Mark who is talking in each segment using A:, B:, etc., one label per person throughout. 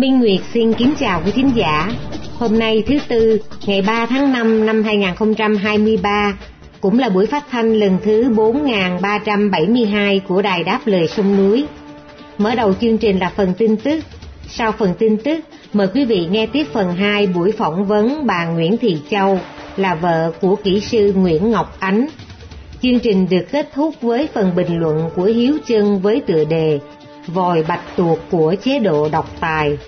A: Minh Nguyệt xin kính chào quý thính giả. Hôm nay thứ Tư, ngày 3 tháng 5 năm 2023, cũng là buổi phát thanh lần thứ 4372 của Đài Đáp Lời Sông Núi. Mở đầu chương trình là phần tin tức. Sau phần tin tức, mời quý vị nghe tiếp phần 2 buổi phỏng vấn bà Nguyễn Thị Châu, là vợ của kỹ sư Nguyễn Ngọc Ánh. Chương trình được kết thúc với phần bình luận của Hiếu Chân với tựa đề Vòi bạch tuộc của chế độ độc tài.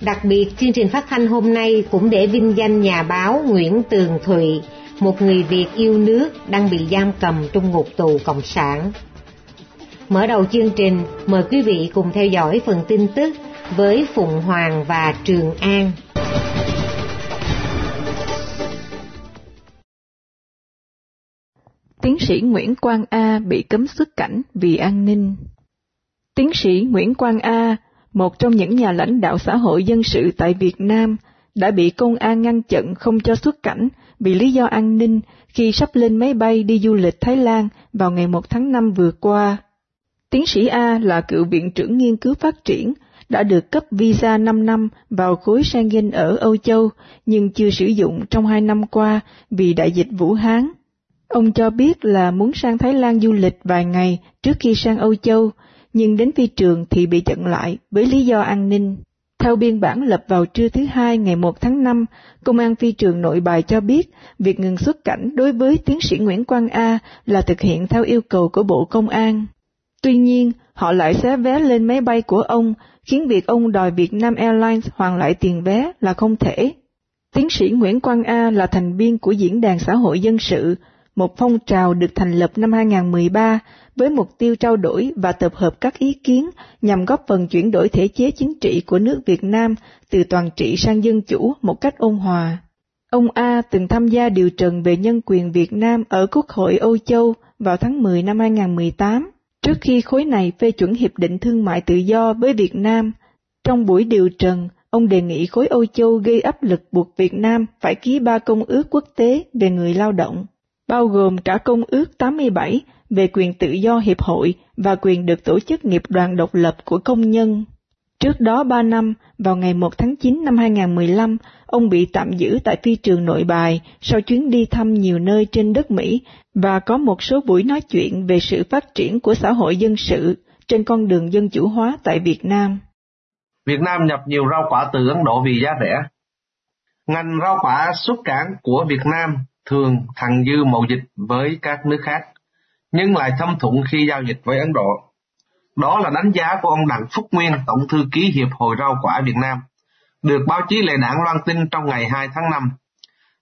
A: Đặc biệt, chương trình phát thanh hôm nay cũng để vinh danh nhà báo Nguyễn Tường Thụy, một người Việt yêu nước đang bị giam cầm trong ngục tù Cộng sản. Mở đầu chương trình, mời quý vị cùng theo dõi phần tin tức với Phụng Hoàng và Trường An.
B: Tiến sĩ Nguyễn Quang A bị cấm xuất cảnh vì an ninh. Tiến sĩ Nguyễn Quang A, một trong những nhà lãnh đạo xã hội dân sự tại Việt Nam, đã bị công an ngăn chặn không cho xuất cảnh vì lý do an ninh khi sắp lên máy bay đi du lịch Thái Lan vào ngày 1 tháng 5 vừa qua. Tiến sĩ A là cựu viện trưởng nghiên cứu phát triển, đã được cấp visa 5 năm vào khối Schengen ở Âu Châu, nhưng chưa sử dụng trong hai năm qua vì đại dịch Vũ Hán. Ông cho biết là muốn sang Thái Lan du lịch vài ngày trước khi sang Âu Châu, nhưng đến phi trường thì bị chặn lại với lý do an ninh. Theo biên bản lập vào trưa thứ Hai ngày 1 tháng 5, Công an phi trường nội bài cho biết việc ngừng xuất cảnh đối với tiến sĩ Nguyễn Quang A là thực hiện theo yêu cầu của Bộ Công an. Tuy nhiên, họ lại xé vé lên máy bay của ông, khiến việc ông đòi Việt Nam Airlines hoàn lại tiền vé là không thể. Tiến sĩ Nguyễn Quang A là thành viên của Diễn đàn Xã hội Dân sự, một phong trào được thành lập năm 2013 với mục tiêu trao đổi và tập hợp các ý kiến nhằm góp phần chuyển đổi thể chế chính trị của nước Việt Nam từ toàn trị sang dân chủ một cách ôn hòa. Ông A từng tham gia điều trần về nhân quyền Việt Nam ở Quốc hội Âu Châu vào tháng 10 năm 2018, trước khi khối này phê chuẩn Hiệp định Thương mại Tự do với Việt Nam. Trong buổi điều trần, ông đề nghị khối Âu Châu gây áp lực buộc Việt Nam phải ký ba công ước quốc tế về người lao động bao gồm cả Công ước 87 về quyền tự do hiệp hội và quyền được tổ chức nghiệp đoàn độc lập của công nhân. Trước đó 3 năm, vào ngày 1 tháng 9 năm 2015, ông bị tạm giữ tại phi trường nội bài sau chuyến đi thăm nhiều nơi trên đất Mỹ và có một số buổi nói chuyện về sự phát triển của xã hội dân sự trên con đường dân chủ hóa tại Việt Nam.
C: Việt Nam nhập nhiều rau quả từ Ấn Độ vì giá rẻ. Ngành rau quả xuất cảng của Việt Nam thường thằng dư mậu dịch với các nước khác, nhưng lại thâm thủng khi giao dịch với Ấn Độ. Đó là đánh giá của ông Đặng Phúc Nguyên, Tổng thư ký Hiệp hội Rau quả Việt Nam, được báo chí Lệ Đảng loan tin trong ngày 2 tháng 5.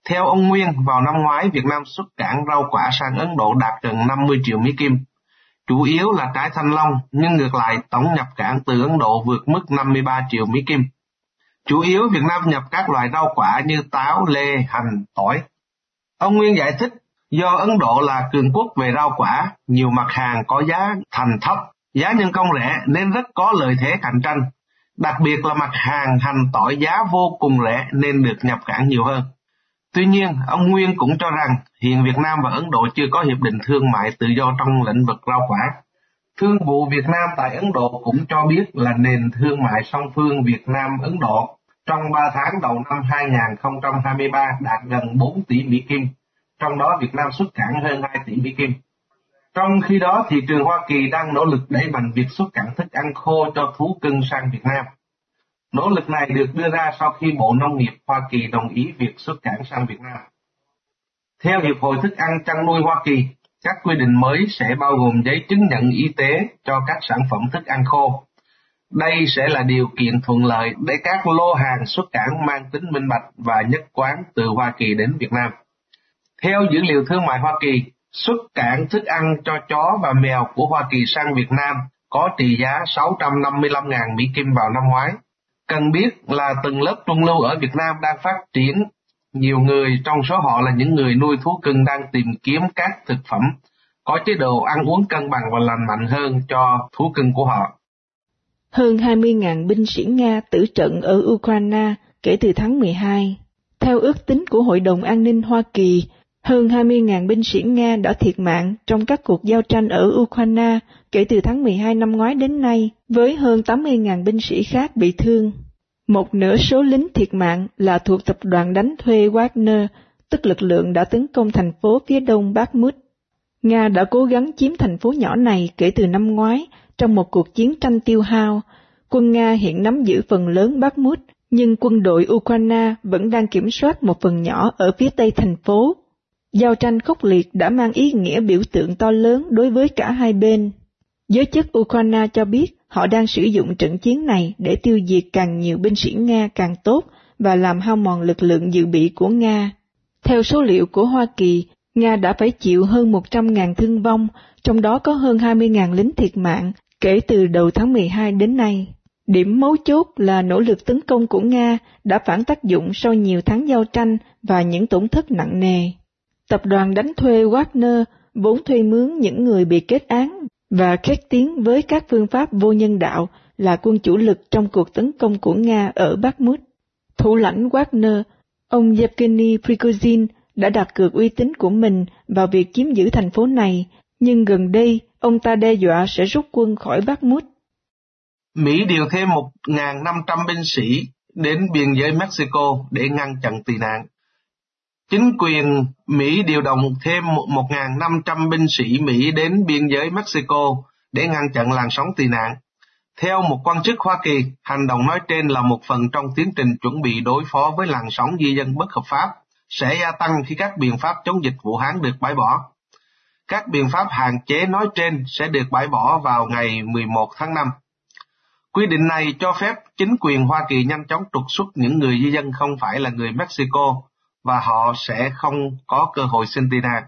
C: Theo ông Nguyên, vào năm ngoái Việt Nam xuất cảng rau quả sang Ấn Độ đạt gần 50 triệu Mỹ Kim. Chủ yếu là trái thanh long, nhưng ngược lại tổng nhập cảng từ Ấn Độ vượt mức 53 triệu Mỹ Kim. Chủ yếu Việt Nam nhập các loại rau quả như táo, lê, hành, tỏi. Ông Nguyên giải thích, do Ấn Độ là cường quốc về rau quả, nhiều mặt hàng có giá thành thấp, giá nhân công rẻ nên rất có lợi thế cạnh tranh. Đặc biệt là mặt hàng hành tỏi giá vô cùng rẻ nên được nhập cảng nhiều hơn. Tuy nhiên, ông Nguyên cũng cho rằng hiện Việt Nam và Ấn Độ chưa có hiệp định thương mại tự do trong lĩnh vực rau quả. Thương vụ Việt Nam tại Ấn Độ cũng cho biết là nền thương mại song phương Việt Nam-Ấn Độ trong 3 tháng đầu năm 2023 đạt gần 4 tỷ Mỹ Kim, trong đó Việt Nam xuất cảng hơn 2 tỷ Mỹ Kim. Trong khi đó, thị trường Hoa Kỳ đang nỗ lực đẩy mạnh việc xuất cảng thức ăn khô cho thú cưng sang Việt Nam. Nỗ lực này được đưa ra sau khi Bộ Nông nghiệp Hoa Kỳ đồng ý việc xuất cảng sang Việt Nam. Theo Hiệp hội Thức ăn chăn nuôi Hoa Kỳ, các quy định mới sẽ bao gồm giấy chứng nhận y tế cho các sản phẩm thức ăn khô, đây sẽ là điều kiện thuận lợi để các lô hàng xuất cảng mang tính minh bạch và nhất quán từ Hoa Kỳ đến Việt Nam. Theo dữ liệu thương mại Hoa Kỳ, xuất cảng thức ăn cho chó và mèo của Hoa Kỳ sang Việt Nam có trị giá 655.000 Mỹ Kim vào năm ngoái. Cần biết là từng lớp trung lưu ở Việt Nam đang phát triển. Nhiều người trong số họ là những người nuôi thú cưng đang tìm kiếm các thực phẩm có chế độ ăn uống cân bằng và lành mạnh hơn cho thú cưng của họ.
B: Hơn 20.000 binh sĩ Nga tử trận ở Ukraine kể từ tháng 12. Theo ước tính của Hội đồng An ninh Hoa Kỳ, hơn 20.000 binh sĩ Nga đã thiệt mạng trong các cuộc giao tranh ở Ukraine kể từ tháng 12 năm ngoái đến nay, với hơn 80.000 binh sĩ khác bị thương. Một nửa số lính thiệt mạng là thuộc tập đoàn đánh thuê Wagner, tức lực lượng đã tấn công thành phố phía đông Bakhmut. Nga đã cố gắng chiếm thành phố nhỏ này kể từ năm ngoái trong một cuộc chiến tranh tiêu hao. Quân Nga hiện nắm giữ phần lớn Bakhmut, nhưng quân đội Ukraine vẫn đang kiểm soát một phần nhỏ ở phía tây thành phố. Giao tranh khốc liệt đã mang ý nghĩa biểu tượng to lớn đối với cả hai bên. Giới chức Ukraine cho biết họ đang sử dụng trận chiến này để tiêu diệt càng nhiều binh sĩ Nga càng tốt và làm hao mòn lực lượng dự bị của Nga. Theo số liệu của Hoa Kỳ, Nga đã phải chịu hơn 100.000 thương vong, trong đó có hơn 20.000 lính thiệt mạng kể từ đầu tháng 12 đến nay. Điểm mấu chốt là nỗ lực tấn công của Nga đã phản tác dụng sau nhiều tháng giao tranh và những tổn thất nặng nề. Tập đoàn đánh thuê Wagner vốn thuê mướn những người bị kết án và khét tiếng với các phương pháp vô nhân đạo là quân chủ lực trong cuộc tấn công của Nga ở Bakhmut. Thủ lãnh Wagner, ông Yevgeny Prigozhin đã đặt cược uy tín của mình vào việc chiếm giữ thành phố này, nhưng gần đây ông ta đe dọa sẽ rút quân khỏi Bakhmut.
C: Mỹ điều thêm 1.500 binh sĩ đến biên giới Mexico để ngăn chặn tị nạn. Chính quyền Mỹ điều động thêm 1.500 binh sĩ Mỹ đến biên giới Mexico để ngăn chặn làn sóng tị nạn. Theo một quan chức Hoa Kỳ, hành động nói trên là một phần trong tiến trình chuẩn bị đối phó với làn sóng di dân bất hợp pháp, sẽ gia tăng khi các biện pháp chống dịch Vũ Hán được bãi bỏ. Các biện pháp hạn chế nói trên sẽ được bãi bỏ vào ngày 11 tháng 5. Quy định này cho phép chính quyền Hoa Kỳ nhanh chóng trục xuất những người di dân không phải là người Mexico và họ sẽ không có cơ hội xin tị nạn.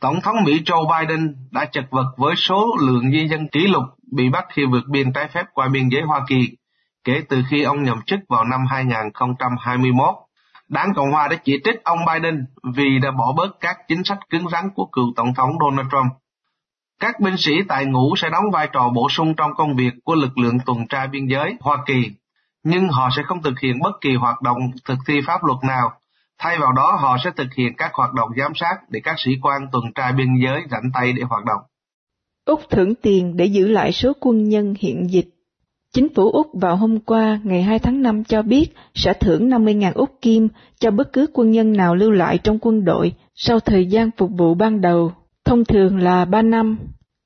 C: Tổng thống Mỹ Joe Biden đã chật vật với số lượng di dân kỷ lục bị bắt khi vượt biên trái phép qua biên giới Hoa Kỳ kể từ khi ông nhậm chức vào năm 2021. Đảng Cộng hòa đã chỉ trích ông Biden vì đã bỏ bớt các chính sách cứng rắn của cựu Tổng thống Donald Trump. Các binh sĩ tại ngũ sẽ đóng vai trò bổ sung trong công việc của lực lượng tuần tra biên giới Hoa Kỳ, nhưng họ sẽ không thực hiện bất kỳ hoạt động thực thi pháp luật nào Thay vào đó họ sẽ thực hiện các hoạt động giám sát để các sĩ quan tuần tra biên giới rảnh tay để hoạt động.
B: Úc thưởng tiền để giữ lại số quân nhân hiện dịch. Chính phủ Úc vào hôm qua ngày 2 tháng 5 cho biết sẽ thưởng 50.000 Úc Kim cho bất cứ quân nhân nào lưu lại trong quân đội sau thời gian phục vụ ban đầu, thông thường là 3 năm.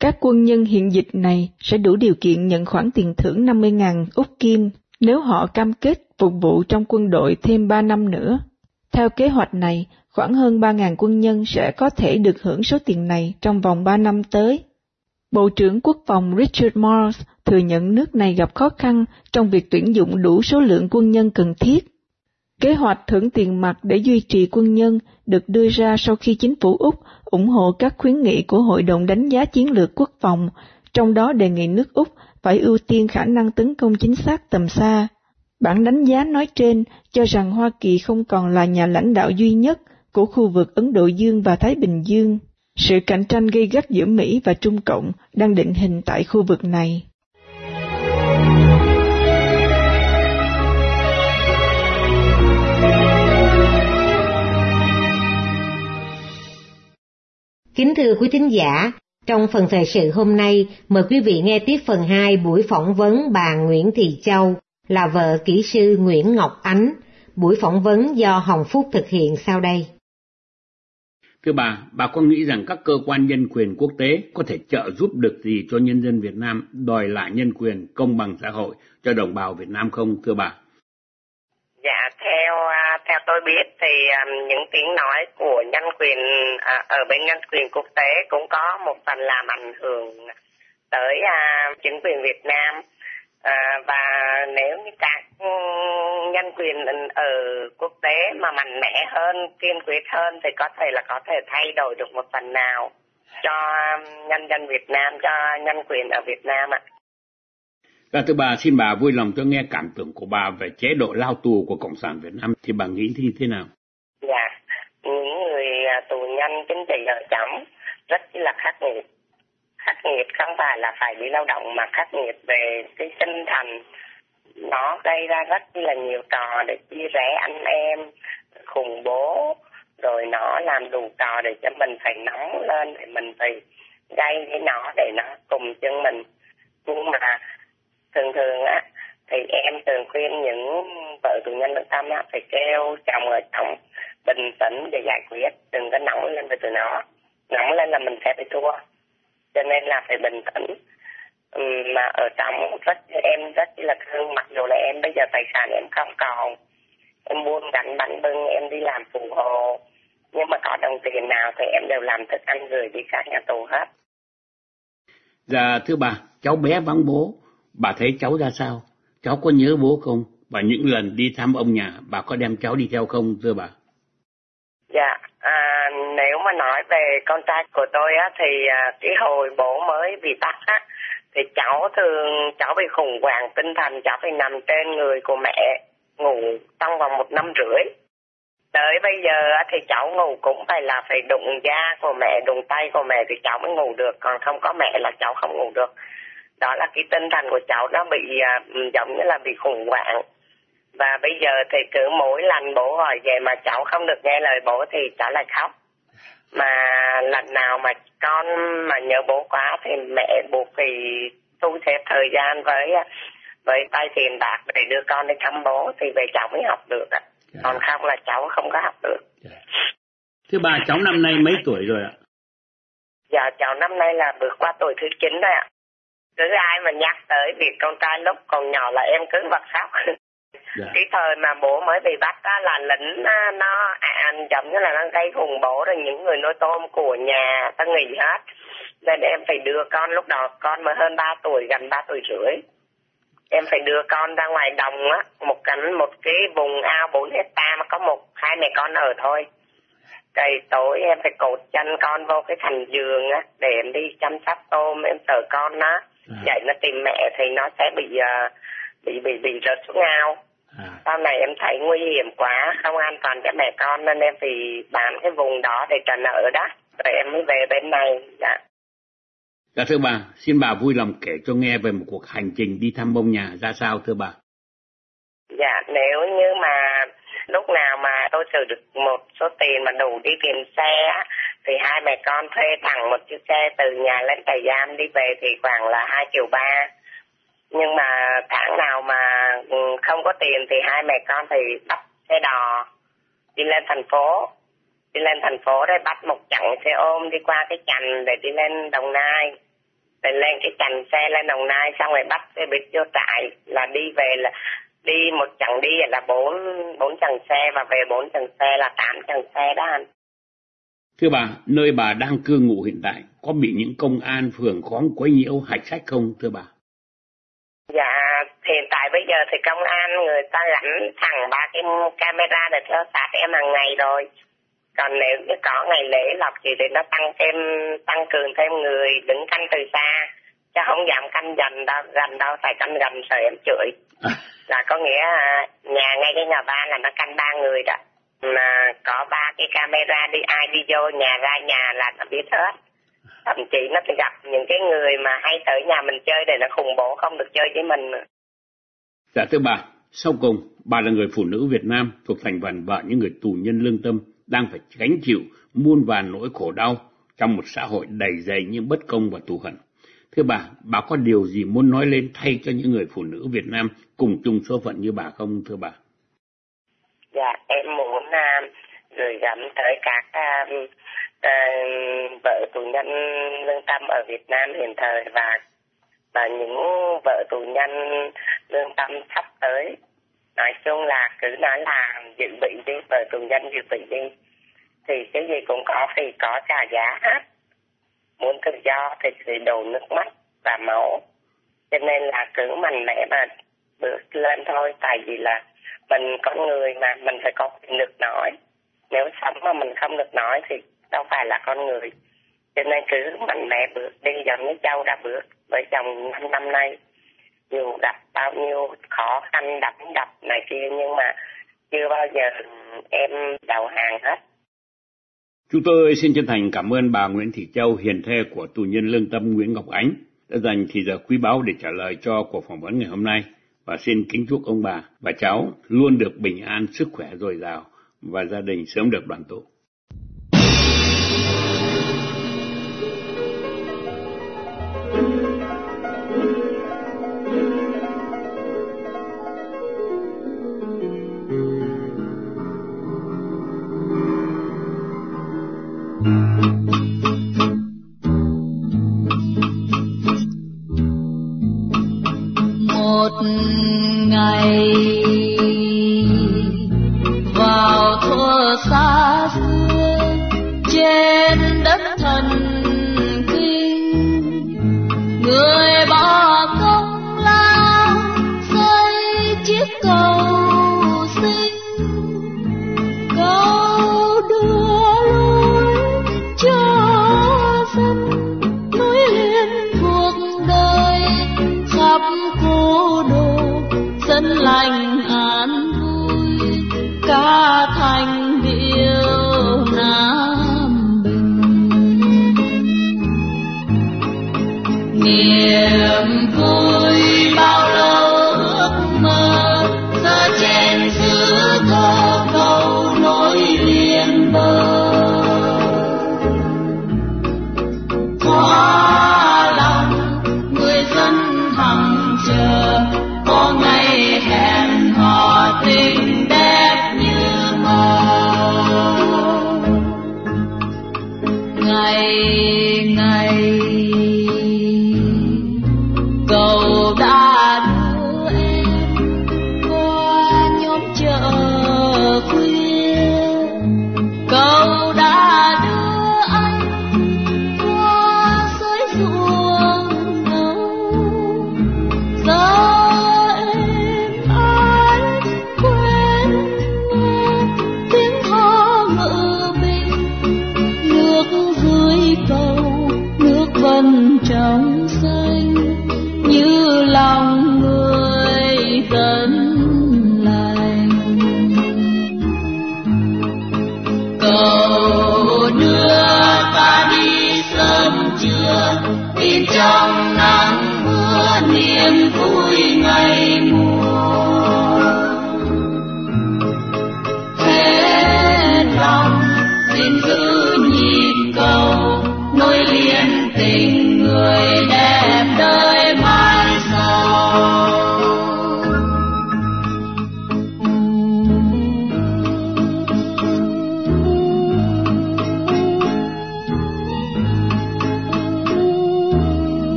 B: Các quân nhân hiện dịch này sẽ đủ điều kiện nhận khoản tiền thưởng 50.000 Úc Kim nếu họ cam kết phục vụ trong quân đội thêm 3 năm nữa. Theo kế hoạch này, khoảng hơn 3.000 quân nhân sẽ có thể được hưởng số tiền này trong vòng 3 năm tới. Bộ trưởng Quốc phòng Richard Marles thừa nhận nước này gặp khó khăn trong việc tuyển dụng đủ số lượng quân nhân cần thiết. Kế hoạch thưởng tiền mặt để duy trì quân nhân được đưa ra sau khi chính phủ Úc ủng hộ các khuyến nghị của Hội đồng đánh giá chiến lược quốc phòng, trong đó đề nghị nước Úc phải ưu tiên khả năng tấn công chính xác tầm xa. Bản đánh giá nói trên cho rằng Hoa Kỳ không còn là nhà lãnh đạo duy nhất của khu vực Ấn Độ Dương và Thái Bình Dương. Sự cạnh tranh gây gắt giữa Mỹ và Trung Cộng đang định hình tại khu vực này.
A: Kính thưa quý thính giả, trong phần thời sự hôm nay, mời quý vị nghe tiếp phần 2 buổi phỏng vấn bà Nguyễn Thị Châu, là vợ kỹ sư Nguyễn Ngọc Ánh. Buổi phỏng vấn do Hồng Phúc thực hiện sau đây.
D: Thưa bà, bà có nghĩ rằng các cơ quan nhân quyền quốc tế có thể trợ giúp được gì cho nhân dân Việt Nam đòi lại nhân quyền công bằng xã hội cho đồng bào Việt Nam không, thưa bà?
E: Dạ, theo à, theo tôi biết thì à, những tiếng nói của nhân quyền à, ở bên nhân quyền quốc tế cũng có một phần làm ảnh hưởng tới chính quyền Việt Nam và nếu như các nhân quyền ở quốc tế mà mạnh mẽ hơn kiên quyết hơn thì có thể là có thể thay đổi được một phần nào cho nhân dân Việt Nam cho nhân quyền ở Việt Nam ạ.
D: Và thứ ba xin bà vui lòng cho nghe cảm tưởng của bà về chế độ lao tù của Cộng sản Việt Nam thì bà nghĩ như thế nào?
E: Dạ, những người à, tù nhân chính trị ở chấm rất là khắc nghiệt. Khắc nghiệt không phải là phải đi lao động mà khắc nghiệt về cái tinh thần nó gây ra rất là nhiều trò để chia rẽ anh em khủng bố rồi nó làm đủ trò để cho mình phải nóng lên để mình phải gây với nó để nó cùng chân mình nhưng mà thường thường á, thì em thường khuyên những vợ tù nhân lương tâm á, phải kêu chồng ở chồng bình tĩnh để giải quyết, đừng có nóng lên về từ nó. Nóng lên là mình sẽ bị thua, cho nên là phải bình tĩnh. Ừ, mà ở trong rất em, rất là thương, mặc dù là em bây giờ tài sản em không còn, em buôn gánh bánh bưng, em đi làm phù hộ nhưng mà có đồng tiền nào thì em đều làm thức ăn gửi đi các nhà tù hết.
D: Dạ thưa bà, cháu bé vắng bố bà thấy cháu ra sao? Cháu có nhớ bố không? Và những lần đi thăm ông nhà bà có đem cháu đi theo không thưa bà?
E: Dạ à, nếu mà nói về con trai của tôi á thì à, cái hồi bố mới bị bắt á thì cháu thường cháu bị khủng hoảng tinh thần cháu phải nằm trên người của mẹ ngủ trong vòng một năm rưỡi. Tới bây giờ thì cháu ngủ cũng phải là phải đụng da của mẹ đụng tay của mẹ thì cháu mới ngủ được còn không có mẹ là cháu không ngủ được đó là cái tinh thần của cháu nó bị à, giống như là bị khủng hoảng. Và bây giờ thì cứ mỗi lần bố hỏi về mà cháu không được nghe lời bố thì cháu lại khóc. Mà lần nào mà con mà nhớ bố quá thì mẹ buộc thì thu xếp thời gian với với tay tiền bạc để đưa con đi thăm bố thì về cháu mới học được ạ. Dạ. còn không là cháu không có học được. Dạ.
D: thưa bà cháu năm nay mấy tuổi rồi ạ?
E: Dạ cháu năm nay là vượt qua tuổi thứ chín rồi ạ cứ ai mà nhắc tới việc con trai lúc còn nhỏ là em cứ bật khóc dạ. cái thời mà bố mới bị bắt á là lính nó à, giống như là nó gây khủng bố rồi những người nuôi tôm của nhà ta nghỉ hết. Nên em phải đưa con lúc đó con mới hơn 3 tuổi gần 3 tuổi rưỡi. Em phải đưa con ra ngoài đồng á một cánh một cái vùng ao 4 hecta mà có một hai mẹ con ở thôi. Cày tối em phải cột chân con vô cái thành giường á để em đi chăm sóc tôm em sợ con nó à. dậy nó tìm mẹ thì nó sẽ bị uh, bị bị bị rớt xuống ao à. sau này em thấy nguy hiểm quá không an toàn cho mẹ con nên em phải bán cái vùng đó để trả nợ đó rồi em mới về bên này dạ
D: Dạ thưa bà, xin bà vui lòng kể cho nghe về một cuộc hành trình đi thăm bông nhà ra sao thưa bà.
E: Dạ, nếu như mà lúc nào mà tôi trừ được một số tiền mà đủ đi tiền xe thì hai mẹ con thuê thẳng một chiếc xe từ nhà lên trại giam đi về thì khoảng là hai triệu ba. Nhưng mà tháng nào mà ừ, không có tiền thì hai mẹ con thì bắt xe đò đi lên thành phố. Đi lên thành phố để bắt một chặng xe ôm đi qua cái chành để đi lên đồng nai. Để lên cái chành xe lên đồng nai xong rồi bắt xe buýt vô trại là đi về là đi một chặng đi là bốn bốn chặng xe và về bốn chặng xe là tám chặng xe đó anh
D: Thưa bà, nơi bà đang cư ngụ hiện tại có bị những công an phường khóm quấy nhiễu hạch sách không thưa bà?
E: Dạ, hiện tại bây giờ thì công an người ta gắn thẳng ba cái camera để theo sát em hàng ngày rồi. Còn nếu như có ngày lễ lọc gì thì nó tăng thêm, tăng cường thêm người đứng canh từ xa. Chứ không dám canh gần đâu, gần đâu, phải canh gần sợ em chửi. À. Là có nghĩa nhà ngay cái nhà ba là nó canh ba người đó. Mà có ba cái camera đi ai đi vô nhà ra nhà là nó biết hết thậm chí nó sẽ gặp những cái người mà hay tới nhà mình chơi để nó khủng bố không được chơi với mình nữa.
D: Dạ thưa bà, sau cùng, bà là người phụ nữ Việt Nam thuộc thành phần vợ những người tù nhân lương tâm đang phải gánh chịu muôn vàn nỗi khổ đau trong một xã hội đầy dày những bất công và thù hận. Thưa bà, bà có điều gì muốn nói lên thay cho những người phụ nữ Việt Nam cùng chung số phận như bà không thưa bà?
E: Dạ, em muốn uh, gửi gắm tới các uh, uh, vợ tù nhân lương tâm ở Việt Nam hiện thời và và những vợ tù nhân lương tâm sắp tới nói chung là cứ nói là dự bị đi vợ tù nhân dự bị đi thì cái gì cũng có thì có trả giá hết muốn tự do thì phải đổ nước mắt và máu. Cho nên là cứ mạnh mẽ mà bước lên thôi. Tại vì là mình con người mà mình phải có quyền được nói. Nếu sống mà mình không được nói thì đâu phải là con người. Cho nên cứ mạnh mẽ bước đi giống với châu đã bước với chồng năm năm nay. Dù gặp bao nhiêu khó khăn đập đập này kia, nhưng mà chưa bao giờ em đầu hàng hết.
D: Chúng tôi xin chân thành cảm ơn bà Nguyễn Thị Châu, hiền thê của tù nhân lương tâm Nguyễn Ngọc Ánh, đã dành thời giờ quý báu để trả lời cho cuộc phỏng vấn ngày hôm nay. Và xin kính chúc ông bà và cháu luôn được bình an, sức khỏe dồi dào và gia đình sớm được đoàn tụ.
A: ngày.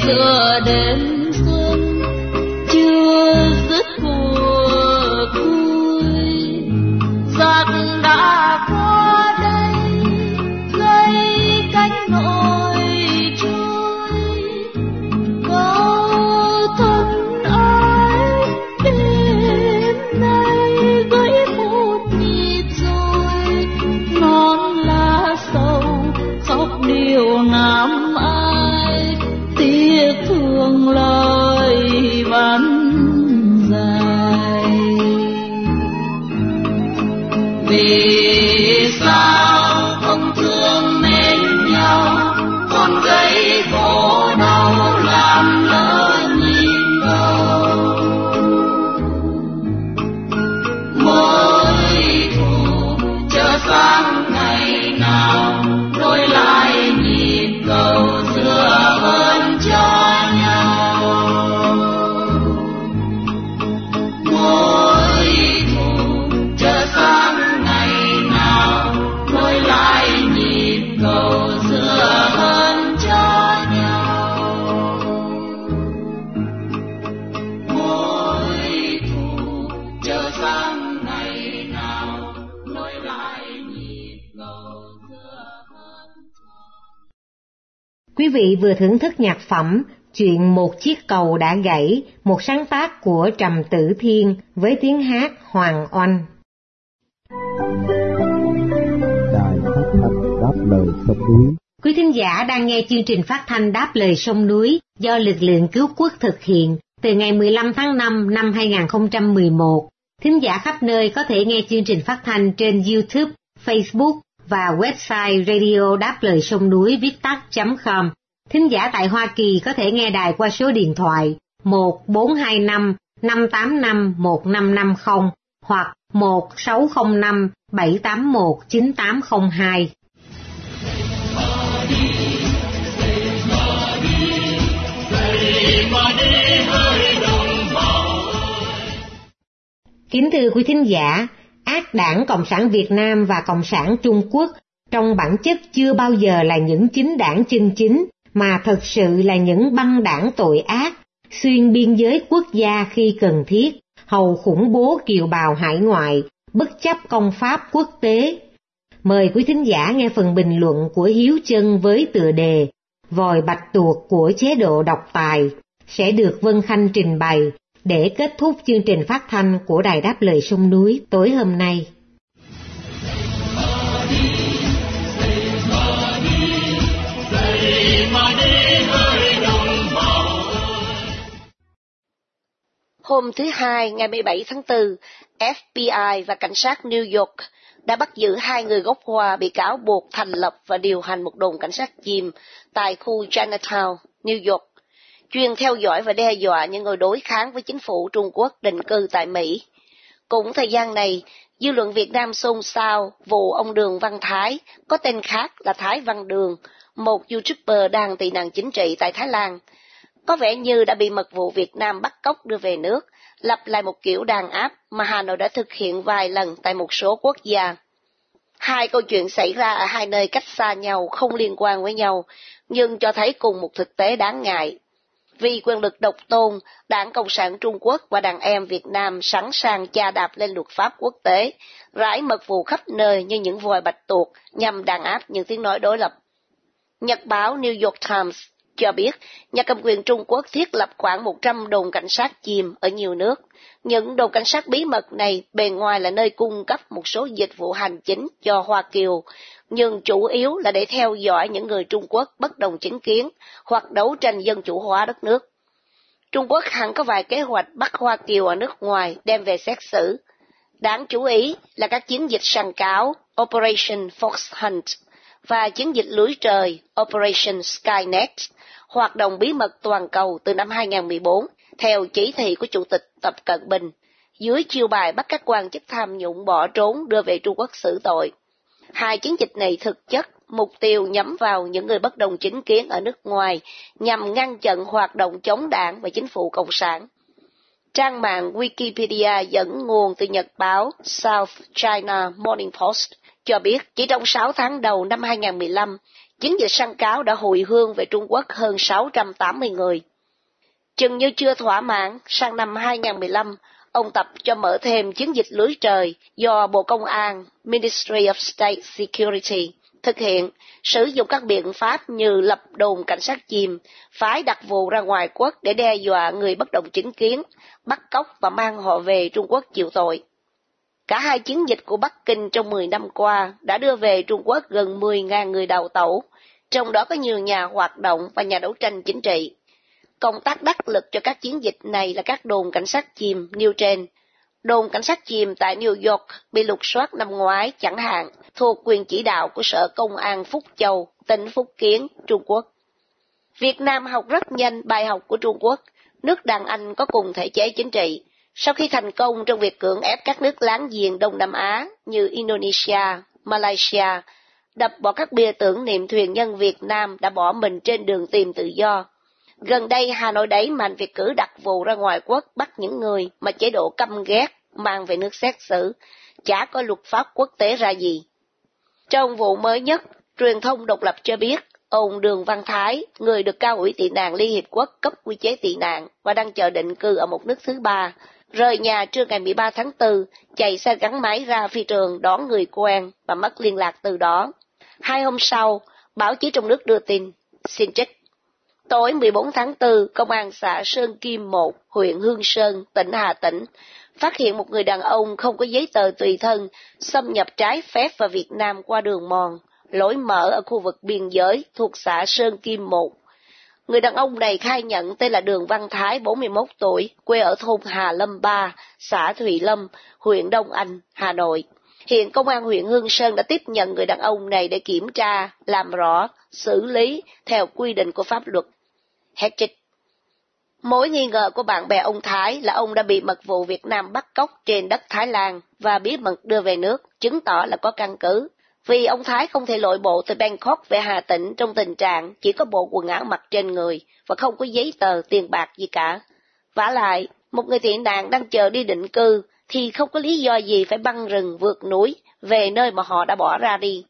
A: स्वाद vị vừa thưởng thức nhạc phẩm Chuyện một chiếc cầu đã gãy, một sáng tác của Trầm Tử Thiên với tiếng hát Hoàng Oanh.
F: Đài phát thanh đáp lời sông núi
A: Quý thính giả đang nghe chương trình phát thanh Đáp lời sông núi do lực lượng cứu quốc thực hiện từ ngày 15 tháng 5 năm 2011. Thính giả khắp nơi có thể nghe chương trình phát thanh trên YouTube, Facebook và website radio đáp lời sông núi viết tắt.com. Thính giả tại Hoa Kỳ có thể nghe đài qua số điện thoại 1425 585 1550 hoặc 1605 781 9802. Kính thưa quý thính giả, ác đảng Cộng sản Việt Nam và Cộng sản Trung Quốc trong bản chất chưa bao giờ là những chính đảng chân chính, mà thật sự là những băng đảng tội ác, xuyên biên giới quốc gia khi cần thiết, hầu khủng bố kiều bào hải ngoại, bất chấp công pháp quốc tế. Mời quý thính giả nghe phần bình luận của Hiếu Chân với tựa đề Vòi bạch tuộc của chế độ độc tài sẽ được Vân Khanh trình bày để kết thúc chương trình phát thanh của Đài Đáp Lời Sông Núi tối hôm nay.
G: Hôm thứ Hai, ngày 17 tháng 4, FBI và cảnh sát New York đã bắt giữ hai người gốc Hoa bị cáo buộc thành lập và điều hành một đồn cảnh sát chìm tại khu Chinatown, New York, chuyên theo dõi và đe dọa những người đối kháng với chính phủ Trung Quốc định cư tại Mỹ. Cũng thời gian này, dư luận Việt Nam xôn xao vụ ông Đường Văn Thái, có tên khác là Thái Văn Đường, một YouTuber đang tị nạn chính trị tại Thái Lan, có vẻ như đã bị mật vụ Việt Nam bắt cóc đưa về nước, lập lại một kiểu đàn áp mà Hà Nội đã thực hiện vài lần tại một số quốc gia. Hai câu chuyện xảy ra ở hai nơi cách xa nhau không liên quan với nhau, nhưng cho thấy cùng một thực tế đáng ngại. Vì quyền lực độc tôn, Đảng Cộng sản Trung Quốc và đàn em Việt Nam sẵn sàng cha đạp lên luật pháp quốc tế, rải mật vụ khắp nơi như những vòi bạch tuộc nhằm đàn áp những tiếng nói đối lập. Nhật báo New York Times cho biết nhà cầm quyền Trung Quốc thiết lập khoảng 100 đồn cảnh sát chìm ở nhiều nước. Những đồn cảnh sát bí mật này bề ngoài là nơi cung cấp một số dịch vụ hành chính cho Hoa Kiều, nhưng chủ yếu là để theo dõi những người Trung Quốc bất đồng chính kiến hoặc đấu tranh dân chủ hóa đất nước. Trung Quốc hẳn có vài kế hoạch bắt Hoa Kiều ở nước ngoài đem về xét xử. Đáng chú ý là các chiến dịch săn cáo Operation Fox Hunt và chiến dịch lưới trời Operation Skynet hoạt động bí mật toàn cầu từ năm 2014 theo chỉ thị của Chủ tịch Tập Cận Bình, dưới chiêu bài bắt các quan chức tham nhũng bỏ trốn đưa về Trung Quốc xử tội. Hai chiến dịch này thực chất mục tiêu nhắm vào những người bất đồng chính kiến ở nước ngoài nhằm ngăn chặn hoạt động chống đảng và chính phủ Cộng sản. Trang mạng Wikipedia dẫn nguồn từ nhật báo South China Morning Post cho biết chỉ trong 6 tháng đầu năm 2015, chiến dịch săn cáo đã hồi hương về Trung Quốc hơn 680 người. Chừng như chưa thỏa mãn, sang năm 2015, ông Tập cho mở thêm chiến dịch lưới trời do Bộ Công an, Ministry of State Security, thực hiện, sử dụng các biện pháp như lập đồn cảnh sát chìm, phái đặc vụ ra ngoài quốc để đe dọa người bất đồng chính kiến, bắt cóc và mang họ về Trung Quốc chịu tội. Cả hai chiến dịch của Bắc Kinh trong 10 năm qua đã đưa về Trung Quốc gần 10.000 người đào tẩu, trong đó có nhiều nhà hoạt động và nhà đấu tranh chính trị. Công tác đắc lực cho các chiến dịch này là các đồn cảnh sát chìm nêu trên. Đồn cảnh sát chìm tại New York bị lục soát năm ngoái chẳng hạn, thuộc quyền chỉ đạo của Sở Công an Phúc Châu, tỉnh Phúc Kiến, Trung Quốc. Việt Nam học rất nhanh bài học của Trung Quốc, nước đàn Anh có cùng thể chế chính trị, sau khi thành công trong việc cưỡng ép các nước láng giềng Đông Nam Á như Indonesia, Malaysia, đập bỏ các bia tưởng niệm thuyền nhân Việt Nam đã bỏ mình trên đường tìm tự do. Gần đây Hà Nội đẩy mạnh việc cử đặc vụ ra ngoài quốc bắt những người mà chế độ căm ghét mang về nước xét xử, chả có luật pháp quốc tế ra gì. Trong vụ mới nhất, truyền thông độc lập cho biết ông Đường Văn Thái, người được cao ủy tị nạn Liên Hiệp Quốc cấp quy chế tị nạn và đang chờ định cư ở một nước thứ ba, rời nhà trưa ngày 13 tháng 4, chạy xe gắn máy ra phi trường đón người quen và mất liên lạc từ đó. Hai hôm sau, báo chí trong nước đưa tin, Xin trích. Tối 14 tháng 4, Công an xã Sơn Kim 1, huyện Hương Sơn, tỉnh Hà Tĩnh, phát hiện một người đàn ông không có giấy tờ tùy thân, xâm nhập trái phép vào Việt Nam qua đường mòn, lối mở ở khu vực biên giới thuộc xã Sơn Kim 1. Người đàn ông này khai nhận tên là Đường Văn Thái, 41 tuổi, quê ở thôn Hà Lâm 3, xã Thụy Lâm, huyện Đông Anh, Hà Nội. Hiện Công an huyện Hương Sơn đã tiếp nhận người đàn ông này để kiểm tra, làm rõ, xử lý theo quy định của pháp luật. Hết trích. Mối nghi ngờ của bạn bè ông Thái là ông đã bị mật vụ Việt Nam bắt cóc trên đất Thái Lan và bí mật đưa về nước, chứng tỏ là có căn cứ. Vì ông Thái không thể lội bộ từ Bangkok về Hà Tĩnh trong tình trạng chỉ có bộ quần áo mặc trên người và không có giấy tờ tiền bạc gì cả. vả lại, một người tị nạn đang chờ đi định cư thì không có lý do gì phải băng rừng vượt núi về nơi mà họ đã bỏ ra đi.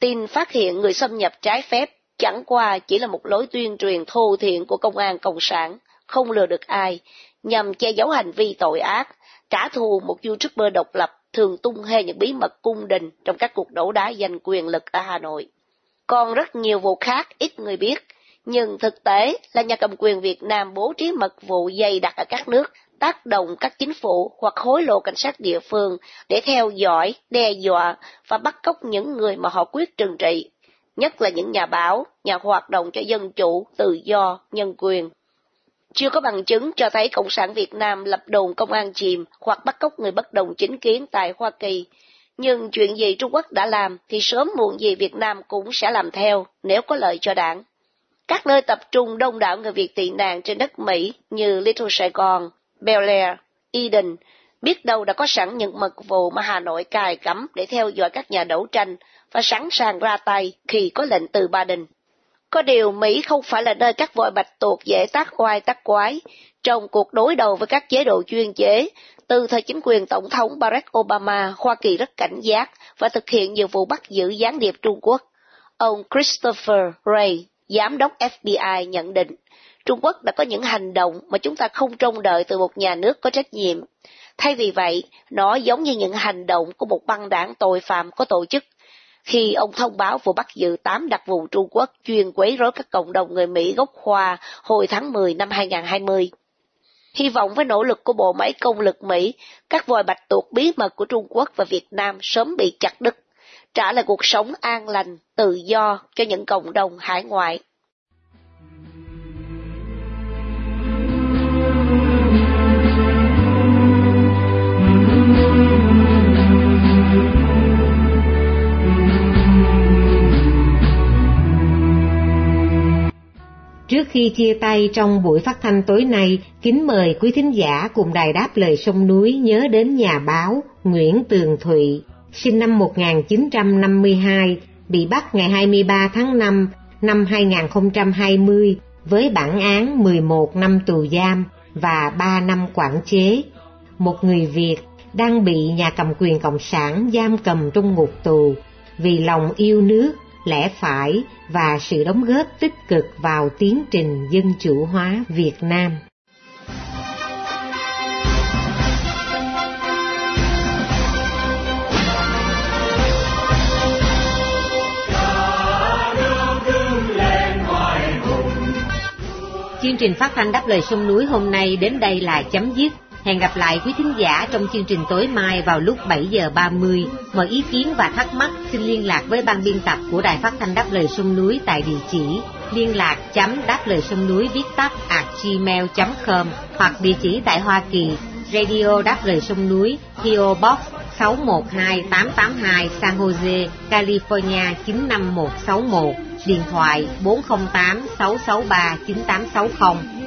G: Tin phát hiện người xâm nhập trái phép chẳng qua chỉ là một lối tuyên truyền thô thiện của công an cộng sản, không lừa được ai, nhằm che giấu hành vi tội ác, trả thù một YouTuber độc lập thường tung hê những bí mật cung đình trong các cuộc đấu đá giành quyền lực ở Hà Nội. Còn rất nhiều vụ khác ít người biết, nhưng thực tế là nhà cầm quyền Việt Nam bố trí mật vụ dày đặc ở các nước, tác động các chính phủ hoặc hối lộ cảnh sát địa phương để theo dõi, đe dọa và bắt cóc những người mà họ quyết trừng trị, nhất là những nhà báo, nhà hoạt động cho dân chủ, tự do, nhân quyền. Chưa có bằng chứng cho thấy Cộng sản Việt Nam lập đồn công an chìm hoặc bắt cóc người bất đồng chính kiến tại Hoa Kỳ. Nhưng chuyện gì Trung Quốc đã làm thì sớm muộn gì Việt Nam cũng sẽ làm theo nếu có lợi cho đảng. Các nơi tập trung đông đảo người Việt tị nạn trên đất Mỹ như Little Sài Gòn, Bel Air, Eden, biết đâu đã có sẵn những mật vụ mà Hà Nội cài cắm để theo dõi các nhà đấu tranh và sẵn sàng ra tay khi có lệnh từ Ba Đình. Có điều Mỹ không phải là nơi các vòi bạch tuộc dễ tác oai tác quái trong cuộc đối đầu với các chế độ chuyên chế. Từ thời chính quyền Tổng thống Barack Obama, Hoa Kỳ rất cảnh giác và thực hiện nhiều vụ bắt giữ gián điệp Trung Quốc. Ông Christopher Wray, giám đốc FBI nhận định, Trung Quốc đã có những hành động mà chúng ta không trông đợi từ một nhà nước có trách nhiệm. Thay vì vậy, nó giống như những hành động của một băng đảng tội phạm có tổ chức khi ông thông báo vụ bắt giữ 8 đặc vụ Trung Quốc chuyên quấy rối các cộng đồng người Mỹ gốc Hoa hồi tháng 10 năm 2020. Hy vọng với nỗ lực của bộ máy công lực Mỹ, các vòi bạch tuộc bí mật của Trung Quốc và Việt Nam sớm bị chặt đứt, trả lại cuộc sống an lành, tự do cho những cộng đồng hải ngoại.
A: Trước khi chia tay trong buổi phát thanh tối nay, kính mời quý thính giả cùng đài đáp lời sông núi nhớ đến nhà báo Nguyễn Tường Thụy, sinh năm 1952, bị bắt ngày 23 tháng 5 năm 2020 với bản án 11 năm tù giam và 3 năm quản chế. Một người Việt đang bị nhà cầm quyền Cộng sản giam cầm trong ngục tù vì lòng yêu nước lẽ phải và sự đóng góp tích cực vào tiến trình dân chủ hóa Việt Nam. Chương trình phát thanh đáp lời sông núi hôm nay đến đây là chấm dứt. Hẹn gặp lại quý thính giả trong chương trình tối mai vào lúc 7 giờ 30. Mọi ý kiến và thắc mắc xin liên lạc với ban biên tập của Đài Phát thanh Đáp lời sông núi tại địa chỉ liên lạc chấm đáp lời sông núi viết tắt at gmail.com hoặc địa chỉ tại Hoa Kỳ Radio Đáp lời sông núi PO Box 612882 San Jose, California 95161 điện thoại 408 663 9860.